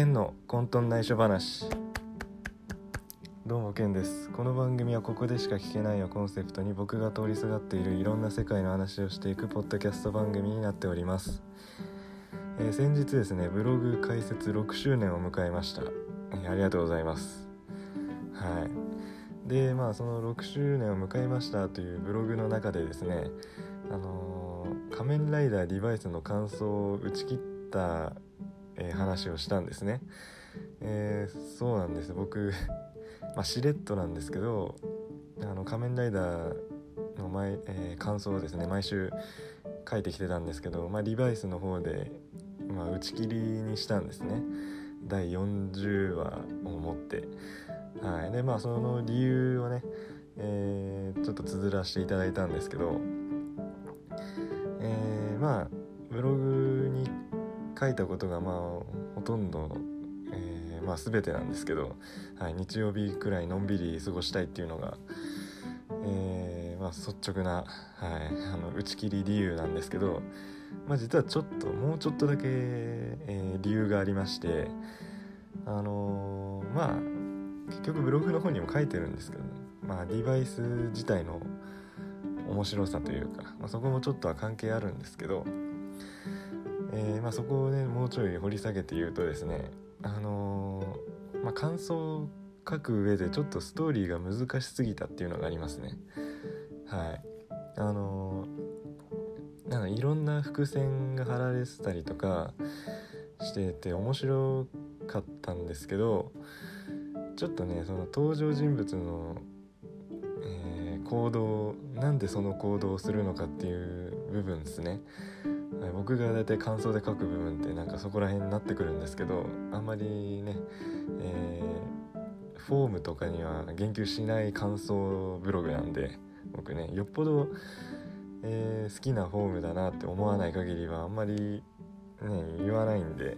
ケンの混沌内緒話。どうもケンです。この番組はここでしか聞けないをコンセプトに僕が通りすがっているいろんな世界の話をしていくポッドキャスト番組になっております、えー先日ですねブログ開設6周年を迎えました、えーありがとうございます。はい。でまあその6周年を迎えましたというブログの中でですねあのー仮面ライダーリバイスの感想を打ち切った、えー話をしたんですね、えーそうなんです僕 まあしれっとなんですけどあの仮面ライダーの前、えー感想をですね毎週書いてきてたんですけど、まあ、リバイスの方で、まあ、打ち切りにしたんですね。第40話をもって。はい。でまあその理由をね、えーちょっと綴らせていただいたんですけどえーまあブログに書いたことがまあほとんど、えーまあ、全てなんですけど、はい、日曜日くらいのんびり過ごしたいっていうのが、えーまあ、率直な、はい、あの打ち切り理由なんですけど、まあ、実はちょっともうちょっとだけ、えー理由がありましてあのまあ結局ブログの方にも書いてるんですけど、ねまあ、デバイス自体の面白さというか、まあ、そこもちょっとは関係あるんですけど、えーまあ、そこをねもうちょい掘り下げて言うとですねあのーまあ、感想を書く上でちょっとストーリーが難しすぎたっていうのがありますね。はい。あのーなんかいろんな伏線が貼られてたりとかしてて面白かったんですけどちょっとねその登場人物のえー行動なんでその行動をするのかっていう部分ですね、はい僕が大体感想で書く部分ってなんかそこら辺になってくるんですけどあんまりね、えーフォームとかには言及しない感想ブログなんで僕ねよっぽど、えー好きなフォームだなって思わない限りはあんまりね言わないんではい。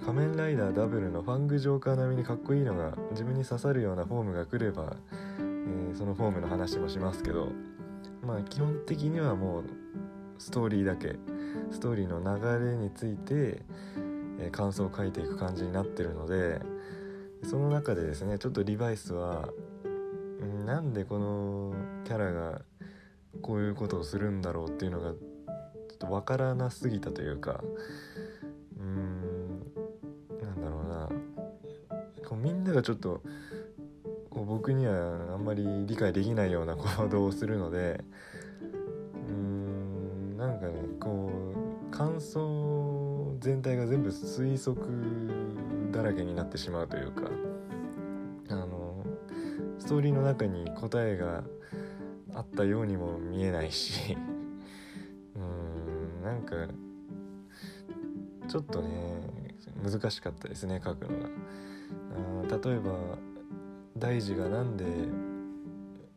仮面ライダーダブルのファングジョーカー並みにかっこいいのが自分に刺さるようなフォームが来れば、えーそのフォームの話もしますけどまあ基本的にはもうストーリーだけストーリーの流れについて、えー感想を書いていく感じになってるのでその中でですねちょっとリバイスはなんでこのキャラがこういうことをするんだろうっていうのがちょっとわからなすぎたというかうーんなんだろうな。こうみんながちょっとこう僕にはあんまり理解できないような行動をするので感想全体が全部推測だらけになってしまうというかあのストーリーの中に答えがあったようにも見えないし うーんなんかちょっとね難しかったですね書くのが。例えば大二がなんで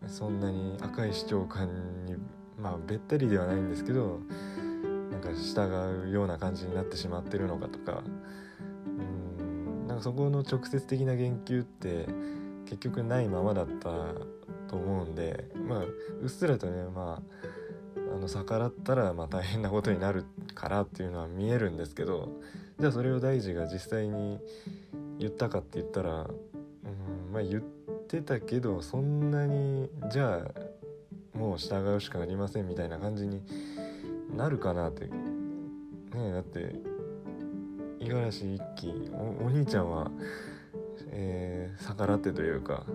そんなに赤い視聴感にまあべったりではないんですけどか従うような感じになってしまってるのかとか。うんなんかそこの直接的な言及って結局ないままだったと思うんでまあうっすらとねまああの逆らったらま大変なことになるからっていうのは見えるんですけどじゃあそれを大二が実際に言ったかって言ったらうんまあ言ってたけどそんなにじゃあもう従うしかありませんみたいな感じになるかなって。ねだって五十嵐一輝おお兄ちゃんは、えー逆らってというか、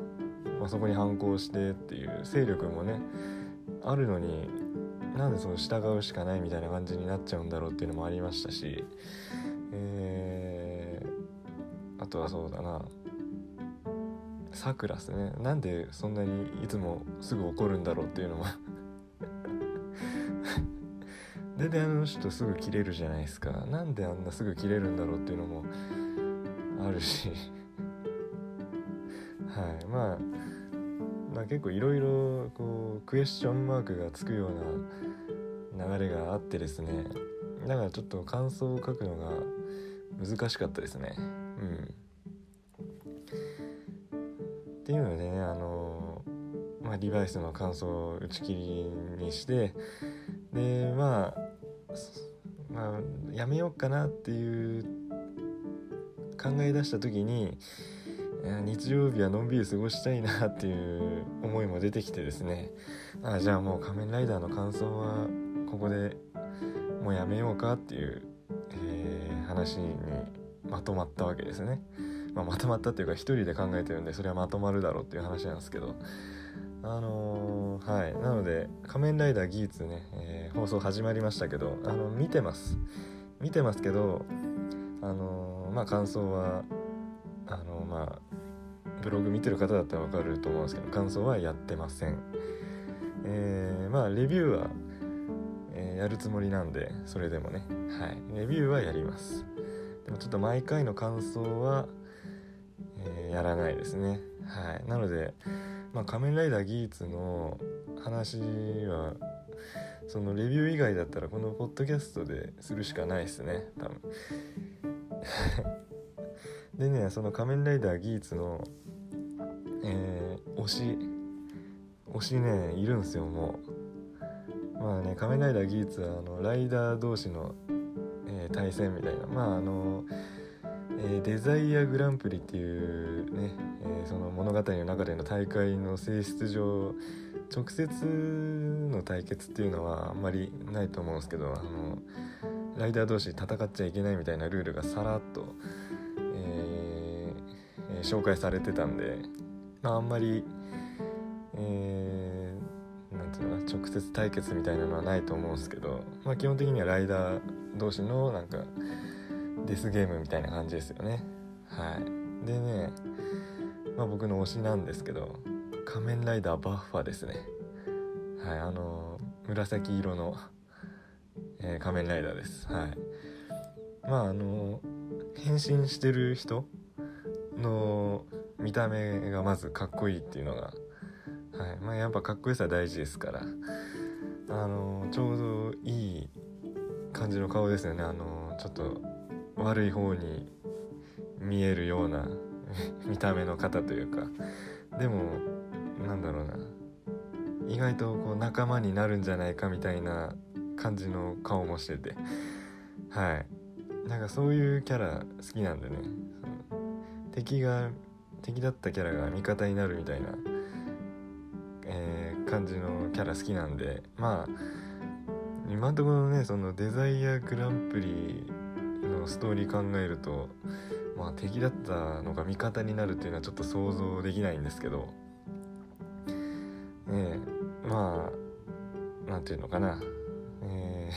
まあ、そこに反抗してっていう勢力もねあるのになんでその従うしかないみたいな感じになっちゃうんだろうっていうのもありましたし、えーあとはそうだな。さくらですね。なんでそんなにいつもすぐ怒るんだろうっていうのも大体あの人すぐ切れるじゃないですか。なんであんなすぐ切れるんだろうっていうのもあるし。はい。まあまあ結構いろいろこうクエスチョンマークがつくような流れがあってですね。だからちょっと感想を書くのが難しかったですね。うん。っていうのでねあのまあリバイスの感想を打ち切りにしてでまあまあやめようかなっていう考え出した時に日曜日はのんびり過ごしたいなっていう思いも出てきてですねあじゃあもう「仮面ライダー」の感想はここでもうやめようかっていう、えー、話にまとまったわけですね。まあ、まとまったっていうか一人で考えてるんでそれはまとまるだろうっていう話なんですけどあのー、はい。なので「仮面ライダーギーツね」えー、放送始まりましたけどあの見てます。見てますけどあのー、まあ感想はあのまあブログ見てる方だったら分かると思うんですけど感想はやってません。え、まあレビューは、え、やるつもりなんでそれでもね。はい。レビューはやります。でもちょっと毎回の感想は、え、やらないですね。はい。なのでまあ仮面ライダーギーツの話はそのレビュー以外だったらこのポッドキャストでするしかないですね多分。でねその仮面ライダーギーツのえー、推し推しねいるんですよもう。まあね仮面ライダーギーツはあのライダー同士の、えー、対戦みたいな。まああの、えー、デザイアグランプリっていうね、えー、その物語の中での大会の性質上直接の対決っていうのはあんまりないと思うんですけどあのライダー同士戦っちゃいけないみたいなルールがさらっと、えー、紹介されてたんで、まあ、あんまり、えー、なんていうのか直接対決みたいなのはないと思うんですけど、まあ、基本的にはライダー同士のなんかデスゲームみたいな感じですよね。はい。でね、まあ、僕の推しなんですけど仮面ライダーバッファですね。はいあの紫色の、えー、仮面ライダーです。はい。まああの変身してる人の見た目がまずかっこいいっていうのが、はい。まあ、やっぱかっこよさ大事ですからあのちょうどいい感じの顔ですよね。あのちょっと悪い方に見えるような 見た目の方というか。でもなんだろうな。意外とこう仲間になるんじゃないかみたいな感じの顔もしてて。はい。なんかそういうキャラ好きなんでね。敵が敵だったキャラが味方になるみたいな、えー、感じのキャラ好きなんで。まあ今のところねそのデザイアグランプリのストーリー考えるとまあ敵だったのが味方になるっていうのはちょっと想像できないんですけどえ、まあなんていうのかな。え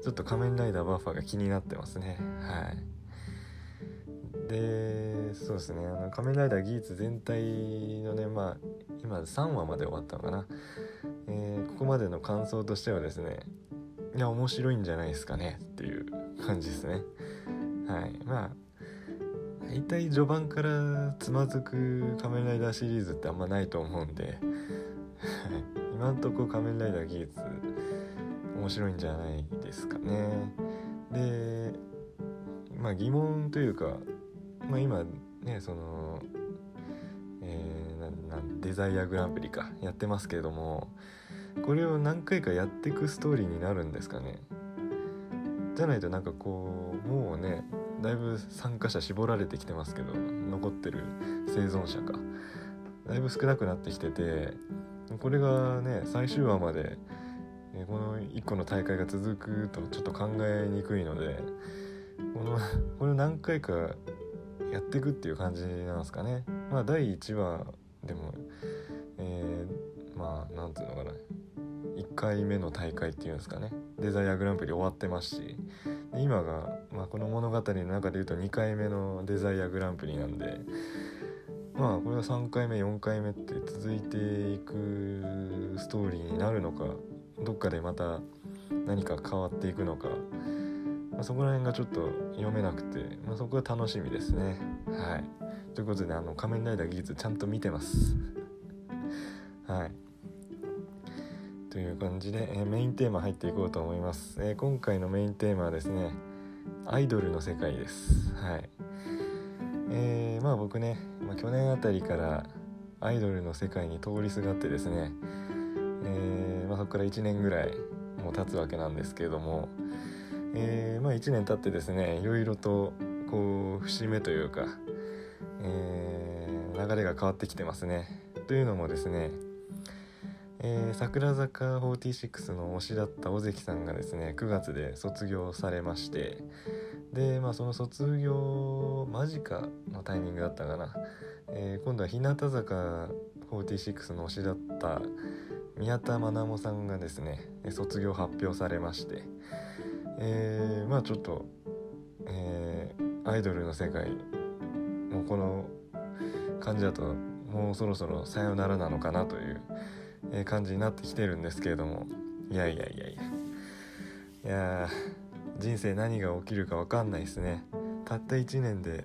ー、ちょっと仮面ライダーバッファーが気になってますね。はい。でそうですね。あの仮面ライダーギーツ全体のねまあ今3話まで終わったのかな、えー、ここまでの感想としてはですねいや面白いんじゃないですかね。っていう感じですね。はい。まあ大体序盤からつまずく仮面ライダーシリーズってあんまないと思うんで。今んとこ仮面ライダーギーツ面白いんじゃないですかね。でまあ疑問というかまあ、今ねその、えー、デザイアグランプリかやってますけれどもこれを何回かやっていくストーリーになるんですかね。じゃないとなんかこうもうねだいぶ参加者絞られてきてますけど残ってる生存者かだいぶ少なくなってきててこれがね最終話までこの1個の大会が続くとちょっと考えにくいのでこのこれを何回かやっていくっていう感じなんですかね。まあ第1話でもえー、まあなんていうのかな。回目の大会っていうんですかね。デザイアグランプリ終わってますし。今が、まあ、この物語の中で言うと2回目のデザイアグランプリなんで。まあこれは3回目4回目って続いていくストーリーになるのかどっかでまた何か変わっていくのか。まあ、そこら辺がちょっと読めなくて、まあ、そこが楽しみですね。はい。ということであの仮面ライダー技術ちゃんと見てます。はい。という感じで、えー、メインテーマ入っていこうと思います、えー、今回のメインテーマはですねアイドルの世界です。はい。えー、まあ僕ね、まあ、去年あたりからアイドルの世界に通りすがってですね、えーまあ、そこから1年ぐらいもう経つわけなんですけれども、えー、まあ、1年経ってですねいろいろとこう節目というか、えー、流れが変わってきてますね。というのもですね、えー、桜坂46の推しだった尾関さんがですね9月で卒業されましてでまあその卒業間近のタイミングだったかな、えー、今度は日向坂46の推しだった宮田愛萌さんがですね卒業発表されまして、えー、まあちょっと、えー、アイドルの世界もうこの感じだともうそろそろさよならなのかなという、え感じになってきてるんですけれども。いやいやいやいや。いや人生何が起きるか分かんないですね。たった1年で、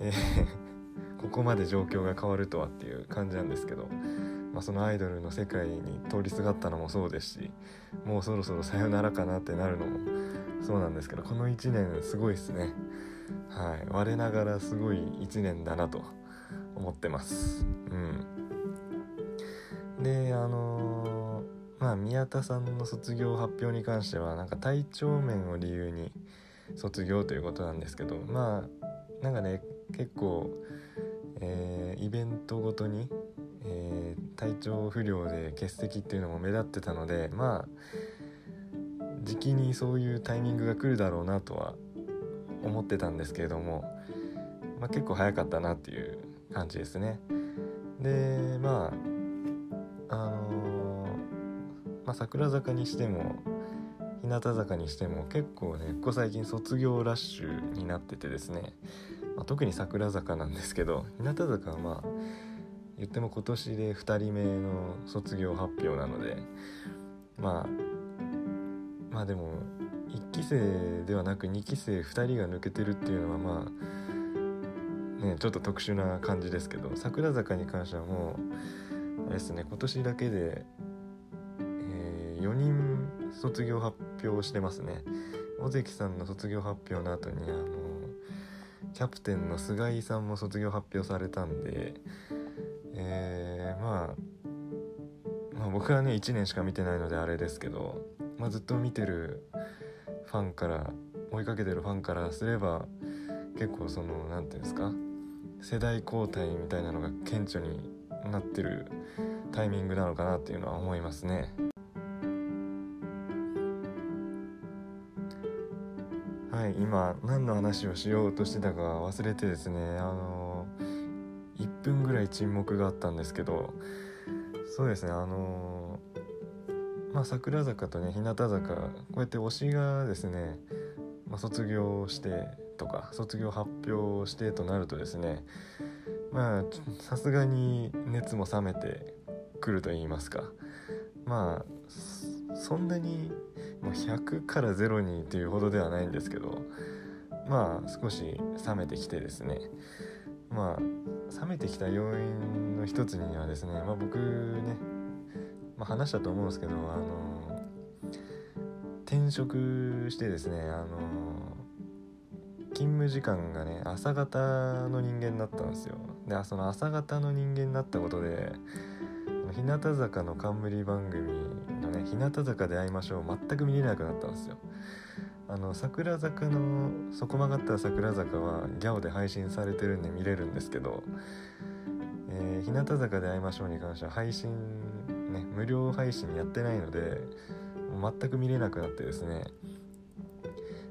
えー、ここまで状況が変わるとはっていう感じなんですけど。まあ、そのアイドルの世界に通りすがったのもそうですしもうそろそろさよならかなってなるのもそうなんですけどこの1年すごいですね。はい。我ながらすごい1年だなと思ってます。うん。であのー、まあ宮田さんの卒業発表に関してはなんか体調面を理由に卒業ということなんですけどまあなんかね結構、えー、イベントごとにえー、体調不良で欠席っていうのも目立ってたのでまあ時期にそういうタイミングが来るだろうなとは思ってたんですけれども、まあ、結構早かったなっていう感じですね。でまああの、まあ、桜坂にしても日向坂にしても結構ねここ最近卒業ラッシュになっててですね、まあ、特に桜坂なんですけど日向坂はまあ言っても今年で2人目の卒業発表なのでまあまあでも1期生ではなく2期生2人が抜けてるっていうのはまあねちょっと特殊な感じですけど桜坂に関してはもうあれですね今年だけで、えー、4人卒業発表してますね。尾関さんの卒業発表の後にあのキャプテンの菅井さんも卒業発表されたんでえー、まあ、まあ僕はね1年しか見てないのであれですけど、まあ、ずっと見てるファンから追いかけてるファンからすれば結構その何て言うんですか世代交代みたいなのが顕著になってるタイミングなのかなっていうのは思いますね。はい今何の話をしようとしてたか忘れてですねあの1分ぐらい沈黙があったんですけどそうですねあの、まあ桜坂とね日向坂こうやって推しがですね、まあ、卒業してとか卒業発表してとなるとですねまあさすがに熱も冷めてくると言いますか。まあそんなにもう100から0にというほどではないんですけどまあ少し冷めてきてですね。まあ冷めてきた要因の一つにはですね、まあ、僕ね、まあ、話したと思うんですけどあの転職してですねあの勤務時間がね朝方の人間になったんですよ。でその朝方の人間になったことで日向坂の冠番組のね「日向坂で会いましょう」全く見れなくなったんですよ。あの桜坂の底曲がった桜坂はギャオで配信されてるんで見れるんですけど、えー、日向坂で会いましょうに関しては配信ね無料配信やってないので全く見れなくなってですね。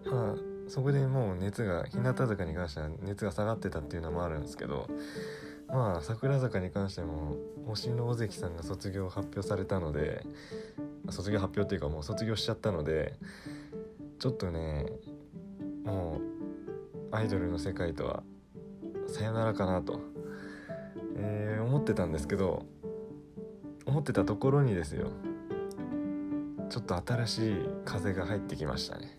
まあそこでもう熱が日向坂に関しては熱が下がってたっていうのもあるんですけどまあ桜坂に関しても推しの尾関さんが卒業発表されたので卒業発表っていうかもう卒業しちゃったのでちょっとねもうアイドルの世界とはさよならかなと、えー、思ってたんですけど思ってたところにですよちょっと新しい風が入ってきましたね。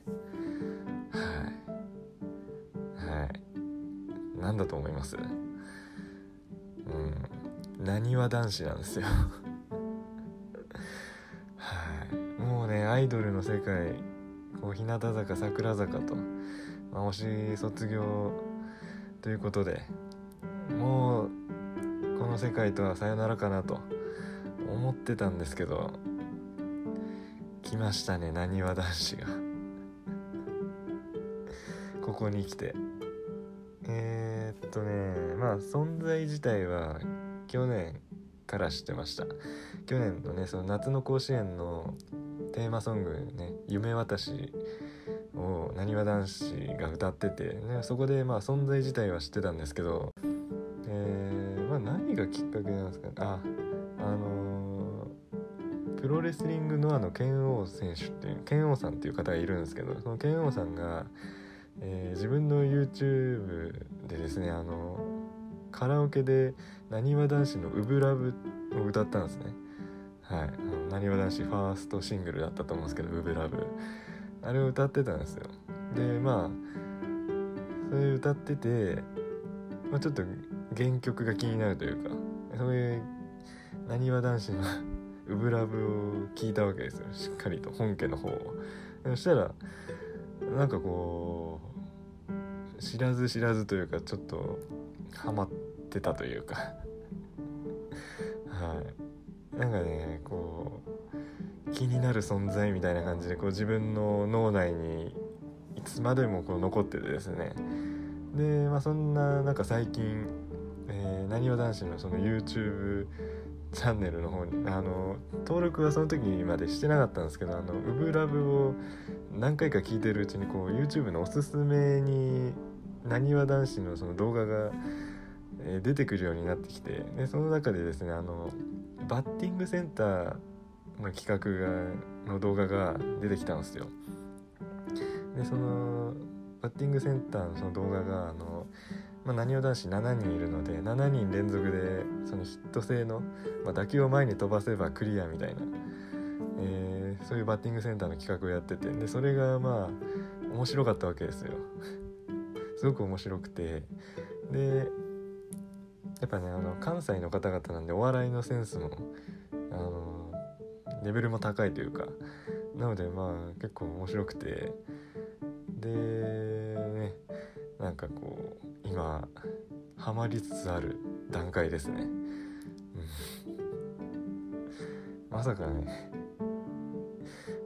何だと思います？うん。なにわ男子なんですよ。はい。もうねアイドルの世界こう日向坂桜坂と、まあ、推し卒業ということでもうこの世界とはさよならかなと思ってたんですけど来ましたねなにわ男子が。ここに来て。とねまあ存在自体は去年から知ってました。去年のねその夏の甲子園のテーマソングね「夢渡し」をなにわ男子が歌ってて、ね、そこでまあ存在自体は知ってたんですけど、えー、まあ、何がきっかけなんですかね。ああのー、プロレスリングノアの剣王選手っていう剣王さんっていう方がいるんですけどその剣王さんが、えー、自分の YouTube でですねあのカラオケでなにわ男子の「ウブラブ」を歌ったんですね。はい。なにわ男子ファーストシングルだったと思うんですけど「ウブラブ」あれを歌ってたんですよ。でまあそれ歌ってて、まあ、ちょっと原曲が気になるというかそういうなにわ男子の ウブラブを聞いたわけですよ。しっかりと本家の方を。そしたらなんかこう知らず知らずというかちょっとハマってたというか。はい。なんかねこう気になる存在みたいな感じでこう自分の脳内にいつまでもこう残っててですね。で、まあ、そんななんか最近なにわ男子のその YouTube チャンネルの方にあの登録はその時までしてなかったんですけどあのウブラブを何回か聞いてるうちにこう YouTube のおすすめになにわ男子のその動画が、え出てくるようになってきてでその中でですねあのバッティングセンターの企画がの動画が出てきたんですよ。でそのバッティングセンターのその動画があのまあ、何を男子7人いるので7人連続でそのヒット性の、まあ、打球を前に飛ばせばクリアみたいな、えー、そういうバッティングセンターの企画をやっててでそれがまあ面白かったわけですよ。すごく面白くて。でやっぱねあの関西の方々なんでお笑いのセンスもあのレベルも高いというかなのでまあ結構面白くて。でねなんかこう今ハマりつつある段階ですね、まさかね。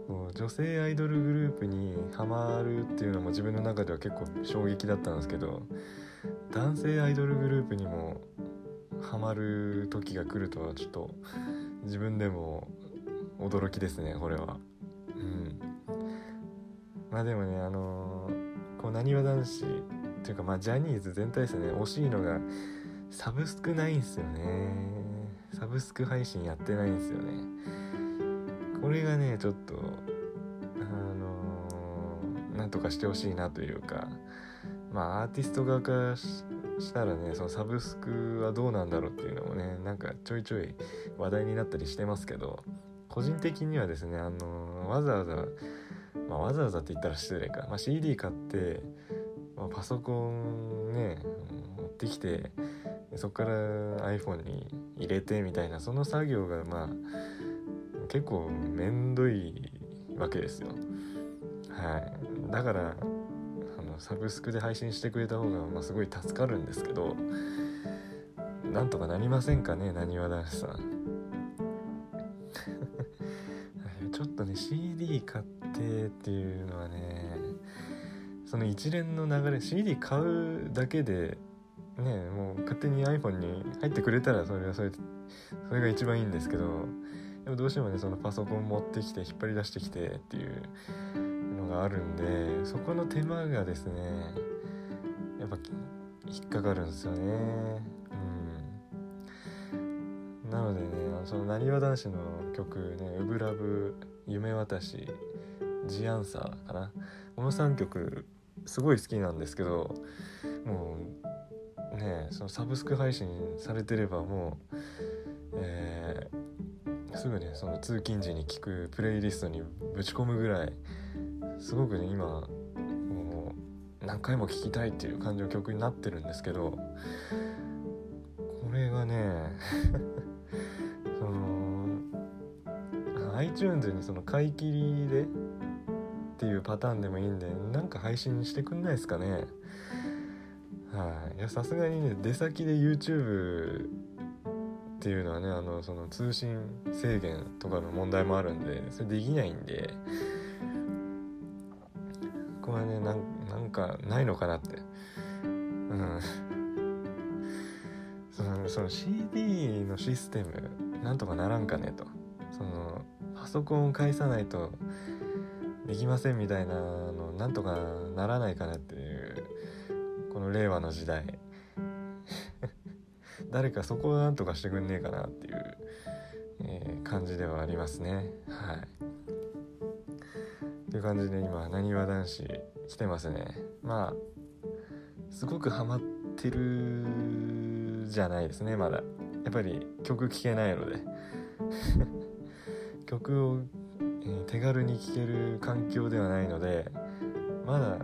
もう女性アイドルグループにハマるっていうのも自分の中では結構衝撃だったんですけど男性アイドルグループにもハマる時が来るとはちょっと自分でも驚きですねこれは。うん。まあでもねあのー、こうなにわ男子っていうかまあジャニーズ全体ですね。惜しいのがサブスクないんすよね。サブスク配信やってないんですよね。これがねちょっとあのー、なんとかしてほしいなというかまあアーティスト側からしたらねそのサブスクはどうなんだろうっていうのもねなんかちょいちょい話題になったりしてますけど個人的にはですねあのー、わざわざまあ、わざわざって言ったら失礼か、まあ、CD 買って、パソコンね持ってきてそこから iPhone に入れてみたいなその作業がまあ結構めんどいわけですよ。はい。だからあのサブスクで配信してくれた方が、まあ、すごい助かるんですけどなんとかなりませんかねなにわ男子さん。ちょっとね CD 買ってっていうのはねその一連の流れ CD 買うだけでねもう勝手に iPhone に入ってくれたらそれはそれそれが一番いいんですけどでもどうしてもねそのパソコン持ってきて引っ張り出してきてっていうのがあるんでそこの手間がですねやっぱ引っかかるんですよね。うん。なのでねそのなにわ男子の曲ね「ウブラブ夢渡し」「ジアンサー」かな。この3曲すごい好きなんですけどもうねそのサブスク配信されてればもう、えー、すぐねその通勤時に聴くプレイリストにぶち込むぐらいすごくね今もう何回も聴きたいっていう感じの曲になってるんですけどこれがね その iTunes にその買い切りでっていうパターンでもいいんでなんか配信してくんないですかね。はい。いやさすがにね出先で YouTube っていうのはねあのその通信制限とかの問題もあるんでそれできないんでこれはねなんかないのかなって。うん。そのその CD のシステムなんとかならんかねと。そのパソコンを返さないとできませんみたいなのなんとかならないかなっていうこの令和の時代。誰かそこをなんとかしてくんねえかなっていう、えー、感じではありますね。はい。という感じで今なにわ男子来てますね。まあすごくハマってるじゃないですねまだ。やっぱり曲聴けないので。曲を、え、手軽に聴ける環境ではないのでまだ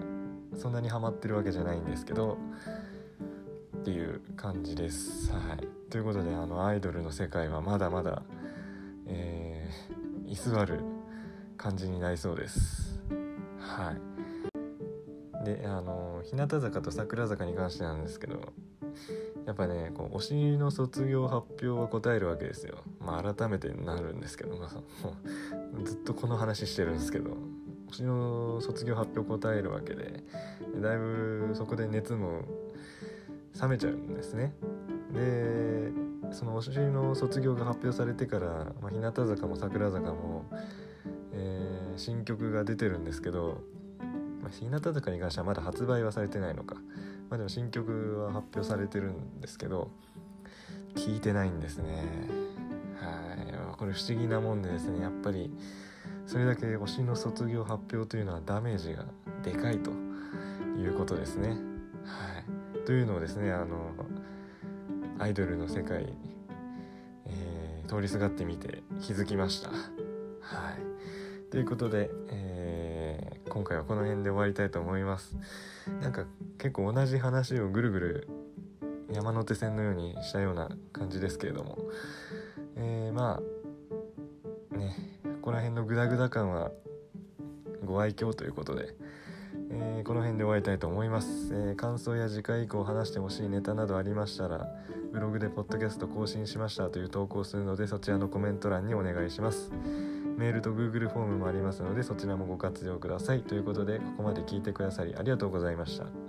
そんなにハマってるわけじゃないんですけどっていう感じです。はい、ということであのアイドルの世界はまだまだ、えー、居座る感じになりそうです。はい、であの日向坂と桜坂に関してなんですけどやっぱねこう推しの卒業発表は答えるわけですよ。まあ、改めてになるんですけど、まあ、ずっとこの話してるんですけど推しの卒業発表答えるわけでだいぶそこで熱も冷めちゃうんですね。でその推しの卒業が発表されてから、まあ、日向坂も桜坂も、えー、新曲が出てるんですけど、まあ、日向坂に関してはまだ発売はされてないのか、まあ、でも新曲は発表されてるんですけど聞いてないんですねはい。これ不思議なもんでですねやっぱりそれだけ推しの卒業発表というのはダメージがでかいということですね。はい。というのをですねあのアイドルの世界、えー、通りすがってみて気づきました。はい。ということで、えー、今回はこの辺で終わりたいと思います。なんか結構同じ話をぐるぐる山手線のようにしたような感じですけれども、えー、まあねここら辺のグダグダ感はご愛嬌ということで、えー、この辺で終わりたいと思います、えー、感想や次回以降話してほしいネタなどありましたらブログでポッドキャスト更新しましたという投稿するのでそちらのコメント欄にお願いします。メールと Google フォームもありますのでそちらもご活用ください。ということでここまで聞いてくださりありがとうございました。